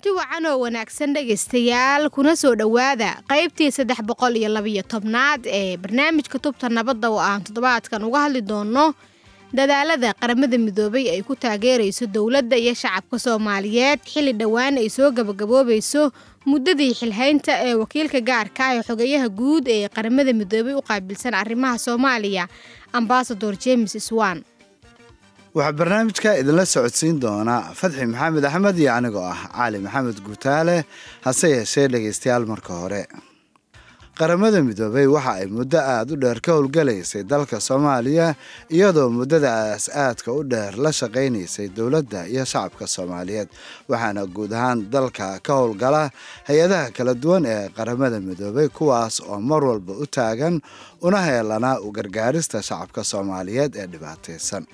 kulanti wacan oo wanaagsan dhegaystayaal kuna soo dhowaada qaybtii saddex boqol iyo labiyo tobnaad ee barnaamijka tubta nabadda oo aan toddobaadkan uga hadli doonno dadaalada qaramada midoobay ay ku taageerayso dowladda iyo shacabka soomaaliyeed. Xilli dhowaan ay soo gabagaboobayso muddadii xilhaynta ee wakiilka gaarka ee xogeyaha guud ee qaramada midoobay u qaabilsan arrimaha soomaaliya. Ambasador james swan waxaa barnaamijka idinla socodsiin doonaa fadxi maxamed axmed iyo anigoo ah cali maxamed guutaale hase yeeshee dhegaystayaal marka hore. Qaramada midoobay waxa ay muddo aada u dheer ka howlgalaysay dalka soomaaliya iyadoo muddadaas aadka u dheer la shaqaynaysay dowladda iyo shacabka soomaaliyeed waxaana guud ahaan dalka ka howlgala hay'adaha kala duwan ee qaramada midoobay kuwaas oo mar walba u taagan una heelanaa u gargaarista shacabka soomaaliyeed ee dhibaataysan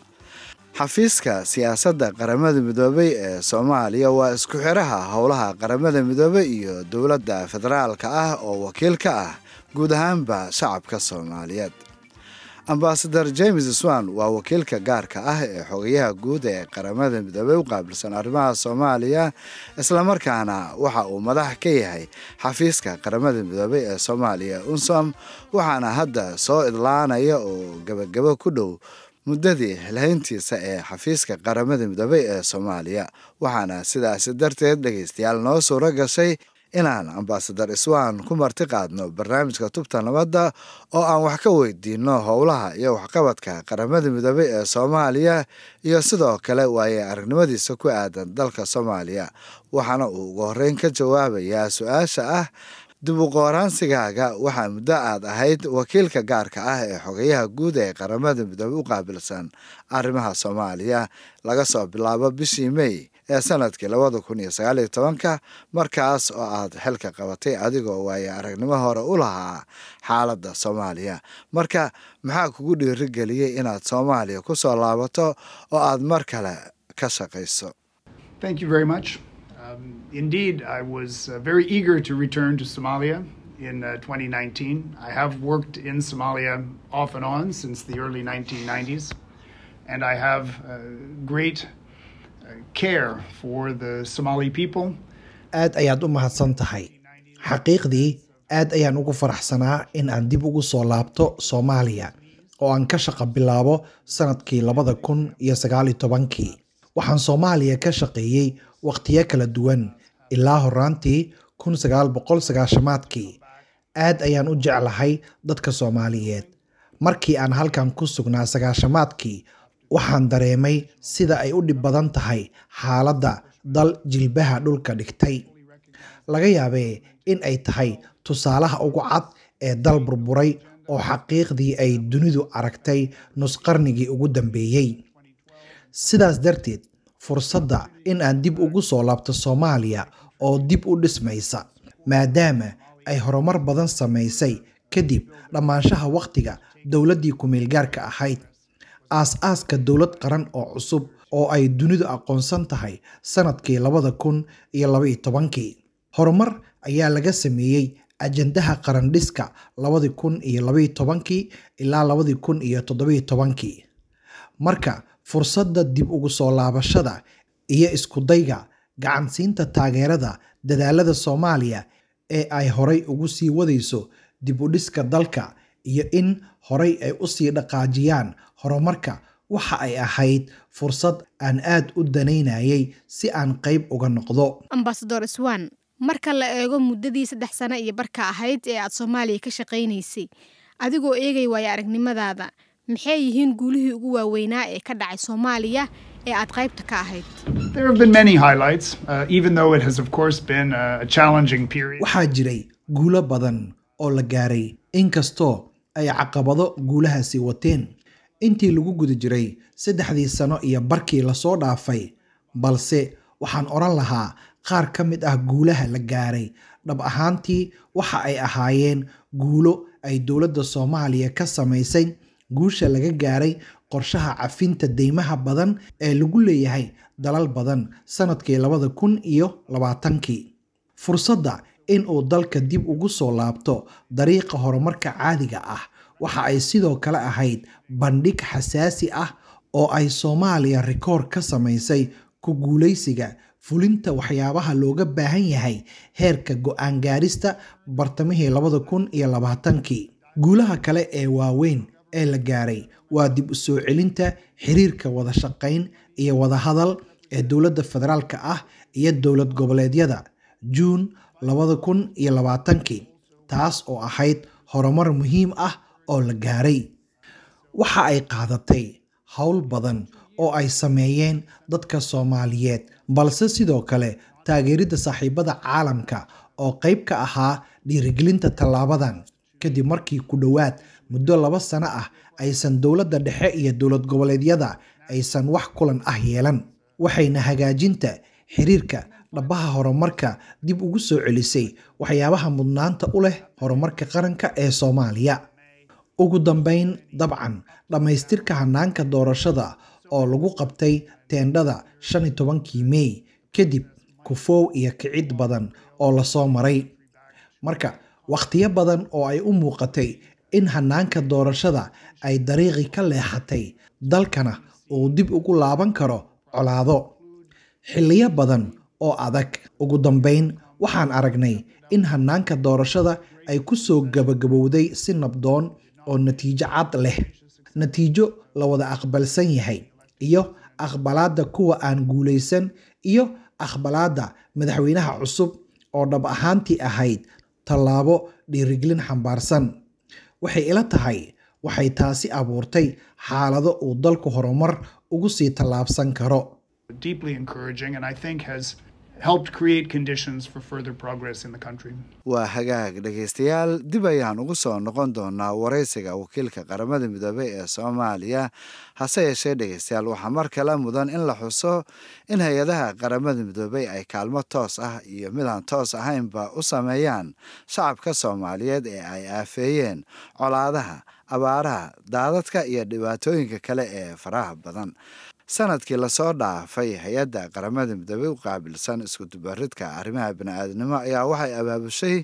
xafiiska siyaasadda qaramada midoobay ee soomaaliya waa isku xiraha howlaha qaramada midoobay iyo dowladda federaalka ah oo wakiil ka ah guud ahaanba shacabka soomaaliyeed. Ambasador james swan waa wakiilka gaarka ah ee xogayaha guud ee qaramada midoobey u qaabilsan arrimaha soomaaliya islamarkaana waxa uu madax ka yahay xafiiska qaramada midoobey ee soomaaliya unsom waxaana hadda soo idlaanaya oo gebagabo ku dhow muddadii xilhayntiisa ee xafiiska qaramada midoobey ee soomaaliya. Waxaana sidaasi darteed dhegaystayaal noo suuro gashay inaan ambasador iswan ku marti qaadno barnaamijka tubta nabadda oo aan wax ka weydiinno howlaha iyo waxqabadka qaramada midoobey ee soomaaliya iyo sidoo kale waaye aragnimadiisa ku aadan dalka soomaaliya. Waxaana uu ugu horreyn ka jawaabayaa su'aasha ah dib waxaa muddo aad ahayd wakiilka gaarka ah ee xogayaha guud ee qaramada midoobey u qaabilsan arrimaha soomaaliya laga soo bilaabo bishii mey ee sannadkii labada kun iyo sagaaliyo tobanka markaas oo aad xilka qabatay adigoo waaye aragnimo hore u lahaa xaaladda soomaaliya. Marka maxaa kugu dhiirigeliyey inaad soomaaliya ku soo laabato oo aad mar kale ka shaqayso Um, indeed, I was uh, very eager to return to Somalia in uh, 2019. I have worked in Somalia off and on since the early 1990s, and I have uh, great care for the Somali people. aad ayaad u mahadsan tahay xaqiiqdii aad ayaan ugu faraxsanaa in aan dib ugu soo laabto soomaaliya oo aan ka shaqo bilaabo sannadkii labada kun iyo sagaaliyo tobankii waxaan soomaaliya ka shaqeeyey wakhtiyo kala duwan ilaa horaantii kun boqol sagaashamaadkii aad ayaan u jeclahay dadka soomaaliyeed. Markii aan halkan ku sugnaa sagaashamaadkii waxaan dareemay sida ay u dhib badan tahay xaaladda dal jilbaha dhulka dhigtay. Laga yaabee in ay tahay tusaalaha ugu cad ee dal burburay oo xaqiiqdii ay dunidu aragtay nusqarnigii ugu dambeeyey sidaas darteed fursadda in aan dib ugu soo laabto soomaaliya oo dib u dhismaysa maadaama ay horumar badan samaysay kadib dhammaanshaha wakhtiga dowladdii ku-meelgaarka ahayd. Aas-aaska dowlad qaran oo cusub oo ay dunidu aqoonsan tahay sannadkii labada kun iyo labaiyo tobankii. Horumar ayaa laga sameeyey ajandaha qarandhiska labadii kun iyo labaiyo tobankii ilaa labadii kun iyo toddobiyo tobankii. Marka fursadda dib ugu soo laabashada iyo iskudayga gacansiinta taageerada dadaalada soomaaliya ee ay horay ugu sii wadayso dib u dhiska dalka iyo in horay ay u sii dhaqaajiyaan horumarka waxa ay ahayd fursad aan aad u danaynayay si aan qayb uga noqdo. Ambasador swan marka la eego muddadii saddex sano iyo barka ahayd ee aad soomaaliya ka shaqaynaysay adigoo eegay waayo aragnimadaada maxay yihiin guulihii ugu waaweynaa ee ka dhacay soomaaliya ee aad qaybta ka ahayd? There have been many highlights, uh, even though it has, of course, been a, a challenging period. waxaa jiray guulo badan oo la gaaray inkastoo ay caqabado guulahaasi wateen. Intii lagu guda jiray saddexdii sano iyo barkii la soo dhaafay balse waxaan odhan lahaa qaar ka mid ah guulaha la gaaray. Dhab ahaantii waxa ay ahaayeen guulo ay dowladda soomaaliya ka samaysay guusha laga gaaray qorshaha cafinta deymaha badan ee lagu leeyahay dalal badan sannadkii labada kun iyo labaatankii fursadda in uu dalka dib ugu soo laabto dariiqa horumarka caadiga ah waxa ay sidoo kale ahayd bandhig xasaasi ah oo ay soomaaliya rikoor ka samaysay ku guulaysiga fulinta waxyaabaha looga baahan yahay heerka go'aan gaarista bartamihii labada kun iyo labaatankii guulaha kale ee waaweyn ee la gaaray. Waa dib u soo celinta xiriirka wada shaqayn iyo wada hadal ee dowladda federaalka ah iyo dowlad goboleedyada. Juun labada kun taas oo ahayd horumar muhiim ah oo la gaaray. Waxa ay qaadatay howl badan oo ay sameeyeen dadka soomaaliyeed balse sidoo kale taageeridda saaxiibada caalamka oo qayb ka ahaa dhiirigelinta tallaabadan. Kadib markii ku dhowaad muddo laba sano ah aysan dowladda dhexe iyo dowlad goboleedyada aysan wax kulan ah yeelan. Waxayna hagaajinta xiriirka dhabaha horumarka dib ugu soo celisay waxyaabaha mudnaanta u leh horumarka qaranka ee soomaaliya. Ugu dambeyn dabcan dhammaystirka hanaanka doorashada oo lagu qabtay teendhada shan iyo tobankii mey kadib kufoow iyo kicid badan oo la soo maray. Marka wakhtiyo badan oo ay u muuqatay in hanaanka doorashada ay dariiqi ka leexatay dalkana uu dib ugu laaban karo colaado. Xilliyo badan oo adag. Ugu dambeyn waxaan aragnay in hanaanka doorashada ay ku soo gabagabowday si nabdoon oo natiijo cad leh. Natiijo la wada aqbalsan yahay iyo aqbalaadda kuwa aan guulaysan iyo aqbalaadda madaxweynaha cusub oo dhab ahaantii ahayd tallaabo dhiirigelin xambaarsan waxay ila tahay waxay taasi abuurtay xaalado uu dalku horumar ugu sii tallaabsan karo helped create conditions for further progress in the country. waa hagaag dhegaystayaal dib ayaan ugu soo noqon doonaa waraysiga wakiilka qaramada midoobey ee soomaaliya hase yeeshee dhegaystayaal waxaa mar kale mudan in la xuso in hay'adaha qaramada midoobey ay kaalmo toos ah iyo midaan toos ahaynba u sameeyaan shacabka soomaaliyeed ee ay aafeeyeen colaadaha abaaraha daadadka iyo dhibaatooyinka kale ee faraha badan sannadkii la soo dhaafay hay'adda qaramada midoobey u qaabilsan iskudubaridka arrimaha bani-aadnimo ayaa waxay abaabushay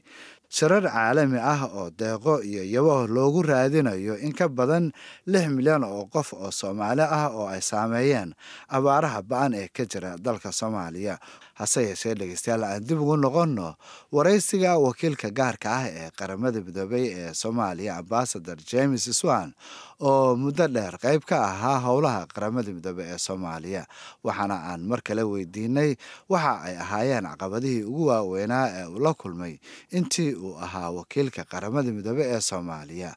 shirar caalami ah oo deeqo iyo yabo loogu raadinayo in ka badan lix milyan oo qof oo soomaali ah oo ay saameeyeen abaaraha ba'an ee ka jira dalka soomaaliya hase yeeshee dhegeystayaal aan dib ugu noqonno waraysiga wakiilka gaarka ah ee qaramada midoobey ee soomaaliya ambasador james swan oo muddo dheer qayb ka ahaa howlaha qaramada midoobey ee soomaaliya. Waxaana aan mar kale weydiinay waxa ay ahaayeen caqabadihii ugu waaweynaa ee uu la kulmay intii uu ahaa wakiilka qaramada midoobey ee soomaaliya.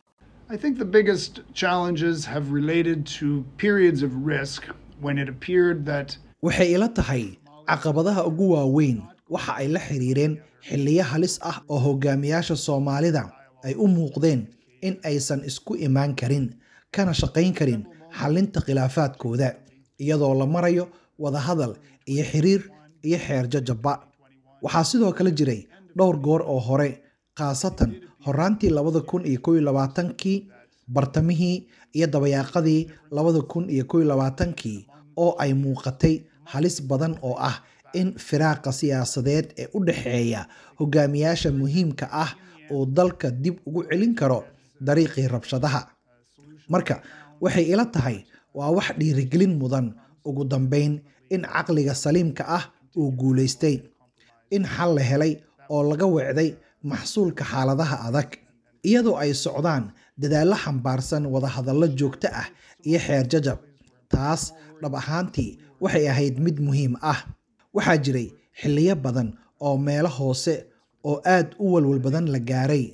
I think the biggest challenges have related to periods of risk when it appeared that waxay ila tahay caqabadaha ugu waaweyn waxa ay la xiriireen xilliyo halis ah oo hogaamiyaasha soomaalida ay u muuqdeen in aysan isku imaan karin kana shaqayn karin xallinta khilaafaadkooda iyadoo la marayo wadahadal iyo xiriir iyo xeer jajaba waxaa sidoo kale jiray dhowr goor oo hore khaasatan horaantii labada kun iyo kow iyo bartamihii iyo dabayaaqadii labada kun iyo kow iyo oo ay muuqatay halis badan oo ah in firaaqa siyaasadeed ee u dhexeeya hogaamiyaasha muhiimka ah uu dalka dib ugu celin karo dariiqii rabshadaha. Marka waxay ila tahay waa wax dhiirigelin mudan. Ugu dambeyn in caqliga saliimka ah uu guulaystay in xal la helay oo laga weecday maxsuulka xaaladaha adag iyadoo ay socdaan dadaallo xambaarsan wadahadallo joogto ah iyo xeer jajab taas dhab ahaantii waxay ahayd mid muhiim ah. Waxaa jiray xilliyo badan oo meelo hoose oo aad u walwal badan la gaaray.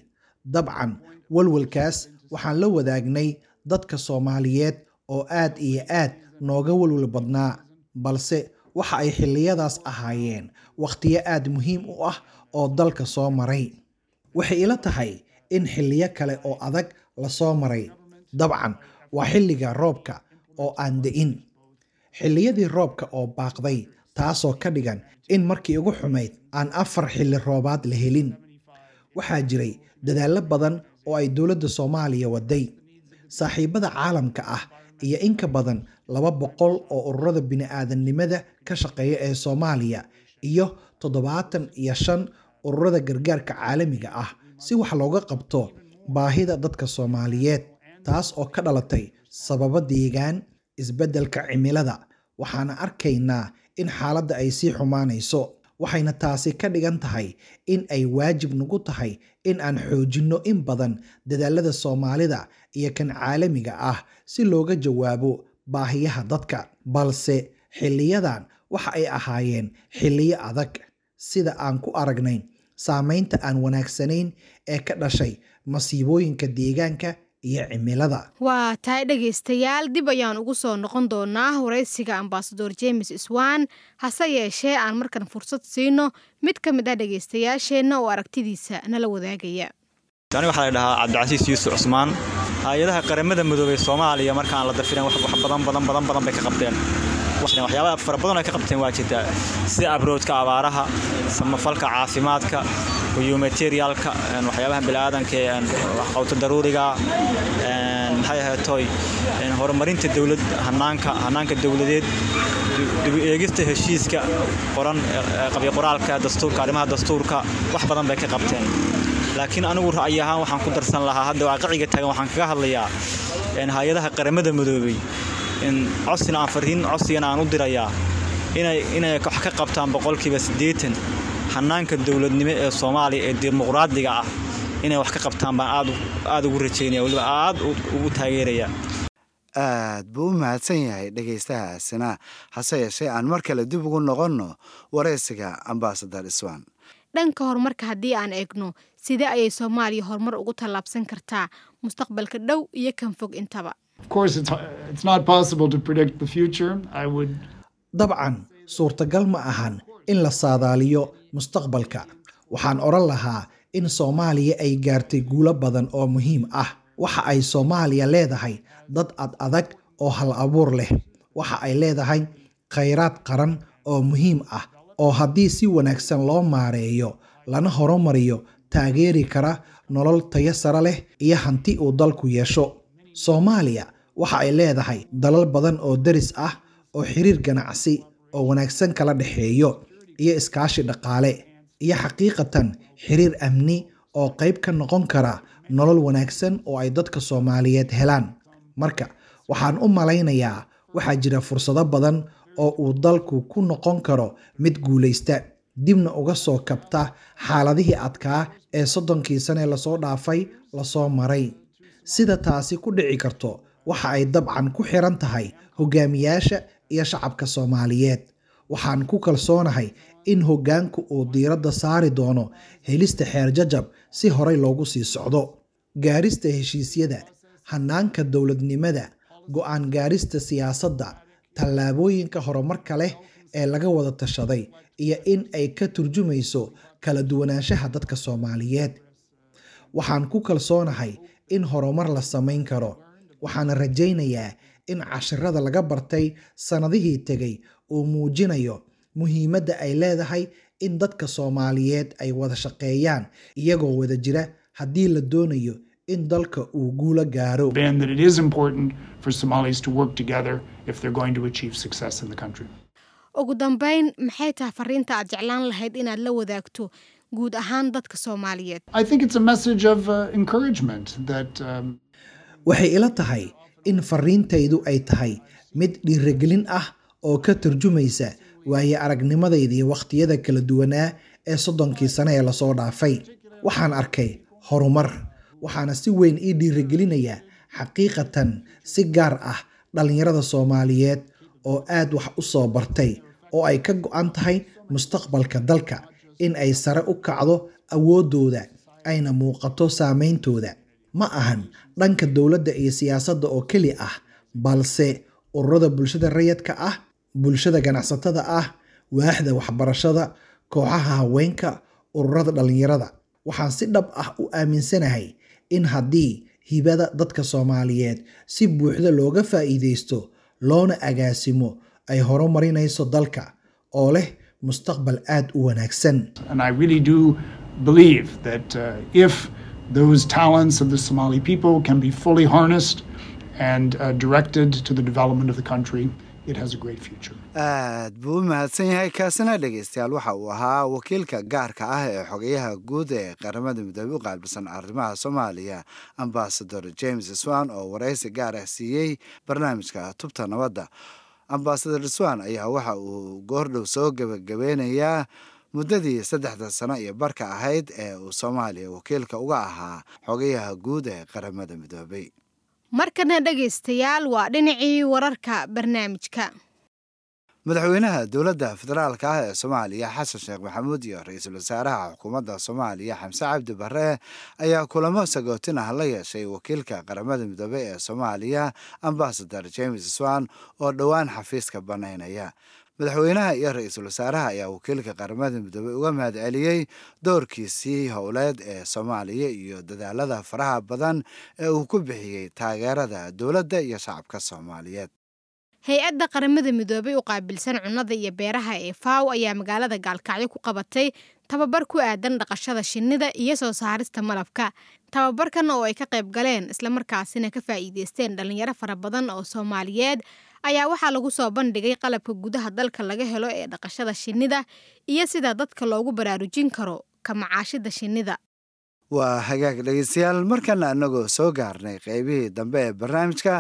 Dabcan walwalkaas waxaan la wadaagnay dadka soomaaliyeed oo aad iyo aad nooga walwal badnaa balse waxa ay xilliyadaas ahaayeen wakhtiyo aad muhiim u ah oo dalka soo maray. Waxay ila tahay in xilliyo kale oo adag la soo maray. Dabcan waa xilliga roobka oo aan da'in xilliyadii roobka oo baaqday taasoo ka dhigan in markii ugu xumayd aan afar xilli roobaad la helin. Waxaa jiray dadaallo badan oo ay dowladda soomaaliya waday saaxiibada caalamka ah iyo in ka badan laba boqol oo ururada bini-aadamnimada ka shaqeeya ee soomaaliya iyo toddobaatan iyo shan ururada gargaarka caalamiga ah si wax looga qabto baahida dadka soomaaliyeed taas oo ka dhalatay sababo deegaan isbeddelka cimilada. Waxaana arkaynaa in xaaladda ay sii xumaanayso. Waxayna taasi ka dhigan tahay in ay waajib nagu tahay in aan xoojinno in badan dadaalada soomaalida iyo kan caalamiga ah si looga jawaabo baahiyaha dadka. Balse xilliyadan waxa ay ahaayeen xilliyo adag. Sida aan ku aragnay saameynta aan wanaagsanayn ee ka dhashay masiibooyinka deegaanka iyo cimilada. Waa tahay dhegaystayaal dib ayaan ugu soo noqon doonaa waraysiga ambasador james swan hase yeeshee aan markan fursad siino mid ka mid ah dhegaystayaasheenna oo aragtidiisa nala wadaagaya. Ani waxaa la dhahaa cabdicasiis yuusuf cusmaan. Hay'adaha qaramada midoobey soomaaliya markaan la dafiran wax badan badan badan badan bay ka qabteen waxyaabaa fara badan ay ka qabteen waa jirtaa sida abroodka abaaraha samafalka caafimaadka humanitarialka waxyaabaha biniaadanka qawta daruuriga maxay ahaytoy horumarinta hanaanka dowladeed dib eegista heshiiska qoran qabyo qoraalka dastuurka arrimaha dastuurka wax badan bay ka qabteen. Laakiin anigu ra'yi ahaan waxaan ku darsan lahaa hadda waaqiciga taagan waxaan kaga hadlayaa hay'adaha qaramada midoobey codsina aan fariin codsigana aan u dirayaa inay wax ka qabtaan boqolkiiba siddeetan hanaanka dowladnimo ee soomaaliya ee dimuqraadiga ah. Inay wax ka qabtaan baan aad ugu rajaynaya weliba aad ugu taageeraya aad buu u mahadsan yahay dhegaystahaasina hase yeeshee aan mar kale dib ugu noqonno waraysiga ambasadar iswan dhanka horumarka haddii aan eegno sidee ayay soomaaliya horumar ugu tallaabsan kartaa mustaqbalka dhow iyo kan fog intaba dabcan suurtagal ma ahan in la saadaaliyo mustaqbalka. Waxaan odhan lahaa in soomaaliya ay gaartay guulo badan oo muhiim ah. Waxa ay soomaaliya leedahay dad ad adag oo hal abuur leh. Waxa ay leedahay khayraad qaran oo muhiim ah oo haddii si wanaagsan loo maareeyo lana horumariyo taageeri kara nolol tayo sare leh iyo hanti uu dalku yeesho soomaaliya waxa ay leedahay dalal badan oo deris ah oo xiriir ganacsi oo wanaagsan kala dhexeeyo iyo iskaashi dhaqaale iyo xaqiiqatan xiriir amni oo qayb ka noqon kara nolol wanaagsan oo ay dadka soomaaliyeed helaan. Marka waxaan u malaynayaa waxaa jira fursado badan oo uu dalku ku noqon karo mid guulaysta dibna uga soo kabta xaaladihii adkaa ee soddonkii sane la soo dhaafay la soo maray sida taasi ku dhici karto waxa ay dabcan ku xiran tahay hogaamiyaasha iyo shacabka soomaaliyeed. Waxaan ku kalsoonahay in hoggaanku uu diiradda saari doono helista xeer jajab si horey loogu sii socdo. Gaarista heshiisyada hanaanka dowladnimada go'aan gaarista siyaasadda tallaabooyinka horumarka leh ee laga wada tashaday iyo in ay ka turjumayso kala duwanaanshaha dadka soomaaliyeed. Waxaan ku kalsoonahay in horumar la samayn karo. Waxaana rajaynayaa in cashirada laga bartay sannadihii tegay uu muujinayo muhiimadda ay leedahay in dadka soomaaliyeed ay wada shaqeeyaan iyagoo wada jira haddii la doonayo in dalka uu guulo gaaro. Ugu dambeyn maxay tahay fariinta aad jeclaan lahayd inaad la wadaagto guud ahaan dadka soomaaliyeed. Waxay ila tahay in fariintaydu ay tahay mid dhiiragelin ah oo ka turjumaysa waaye aragnimadaydii wakhtiyada kala duwanaa ee soddonkii sane ee la soo dhaafay. Waxaan arkay horumar waxaana si weyn ii dhiiragelinayaa xaqiiqatan si gaar ah dhallinyarada soomaaliyeed oo aad wax u soo bartay oo ay ka go-an tahay mustaqbalka dalka in ay sare u kacdo awooddooda ayna muuqato saameyntooda. Ma ahan dhanka dowladda iyo siyaasadda oo keli ah balse ururada bulshada rayadka ah bulshada ganacsatada ah waaxda waxbarashada kooxaha haweenka ururada dhallinyarada. Waxaan si dhab ah u aaminsanahay in haddii hibada dadka soomaaliyeed si buuxda looga faa'iideysto loona agaasimo ay horumarinayso dalka oo leh mustaqbal aad u wanaagsan those talents of the Somali people can be fully harnessed and uh, directed to the development of the country, it has a great future. aad buu u mahadsan yahay kaasina dhegeystayaal waxa uu ahaa wakiilka gaarka ah ee xogayaha guud ee qaramada midoobey u qaabilsan arrimaha soomaaliya ambasador james swan oo waraysi gaar ah siiyey barnaamijka tubta nabadda ambasador swan ayaa waxa uu goordhow soo gebagabeynayaa muddadii saddexda sano iyo barka ahayd ee uu soomaaliya wakiilka uga ahaa xogayaha guud ee qaramada midoobay. Markana dhegaystayaal waa dhinacii wararka barnaamijka madaxweynaha dowladda federaalka ah ee soomaaliya xasan sheekh maxamuud iyo ra'iisul wasaaraha xukuumadda soomaaliya xamse cabdi barre ayaa kulamo sagootin ah la yeeshay wakiilka qaramada midoobey ee soomaaliya ambasador james swan oo dhowaan xafiiska bannaynaya madaxweynaha iyo ra'iisul wasaaraha ayaa wakiilka qaramada midoobey uga mahad celiyey doorkiisii howleed ee soomaaliya iyo dadaalada faraha badan ee uu ku bixiyey taageerada dowladda iyo shacabka soomaaliyeed hay'adda qaramada midoobay u qaabilsan cunnada iyo beeraha ee faw ayaa magaalada gaalkacyo ku qabatay tababar ku aadan dhaqashada shinnida iyo soo saarista malabka. Tababarkan oo ay ka qayb galeen islamarkaasina ka faa'iideysteen dhalinyaro fara badan oo soomaaliyeed ayaa waxaa lagu soo bandhigay qalabka gudaha dalka laga helo ee dhaqashada shinnida iyo sida dadka loogu baraarujin karo ka macaashida shinnida waa hagaag dhegeystayaal markana annagoo soo gaarnay qaybihii dambe ee barnaamijka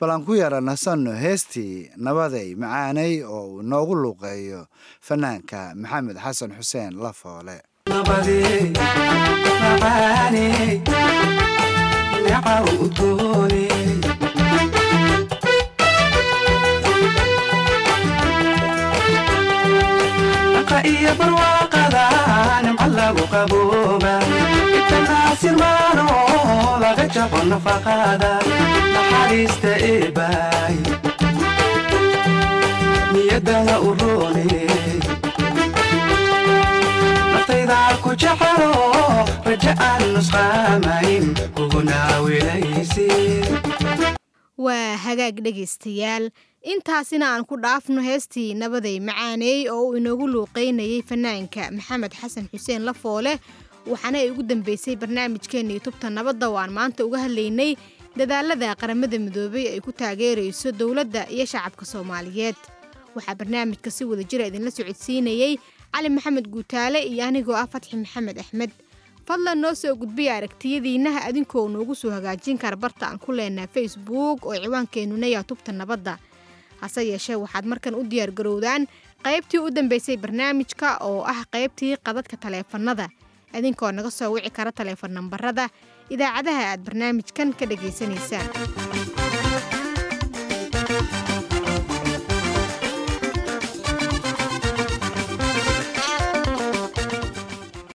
bal aan ku yara nasanno heestii nabaday macaanay oo uu noogu luuqeeyo fanaanka maxamed xasan xuseen lafoole iyo barwaaqada nimca lagu qabooba itanaasirmaano laga jabo nafaqada naxariista eebaay niyadana u roone. Naftayda ku jecelo raja aan nusqaamayn kugunaa wilaysi waa hagaag dhegaystayaal intaasina aan ku dhaafno heestii nabaday macaaneey oo uu inoogu luuqeynayay fanaanka maxamed xasan xuseen lafoole waxaana ay ugu dambeysay barnaamijkeennii tubta nabadda oo aan maanta uga hadlaynay dadaalada qaramada midoobay ay ku taageerayso dowladda iyo shacabka soomaaliyeed. Waxaa barnaamijka si wada jira idinla socodsiinayey cali maxamed guutaale iyo anigoo ah fatxi maxamed axmed. Fadlan noo soo gudbiya aragtiyadiinnaha adinkoo noogu soo hagaajin kara barta aan ku leenaha facebook oo ciwaankeenuna yaa tubta nabadda hase yeeshee waxaad markan u diyaargarowdaan qaybtii u dambeysay barnaamijka oo ah qaybtii qadadka taleefannada. Idinkoo naga soo wici kara taleefon nambarada idaacadaha aad barnaamijkan ka dhagaysanaysaan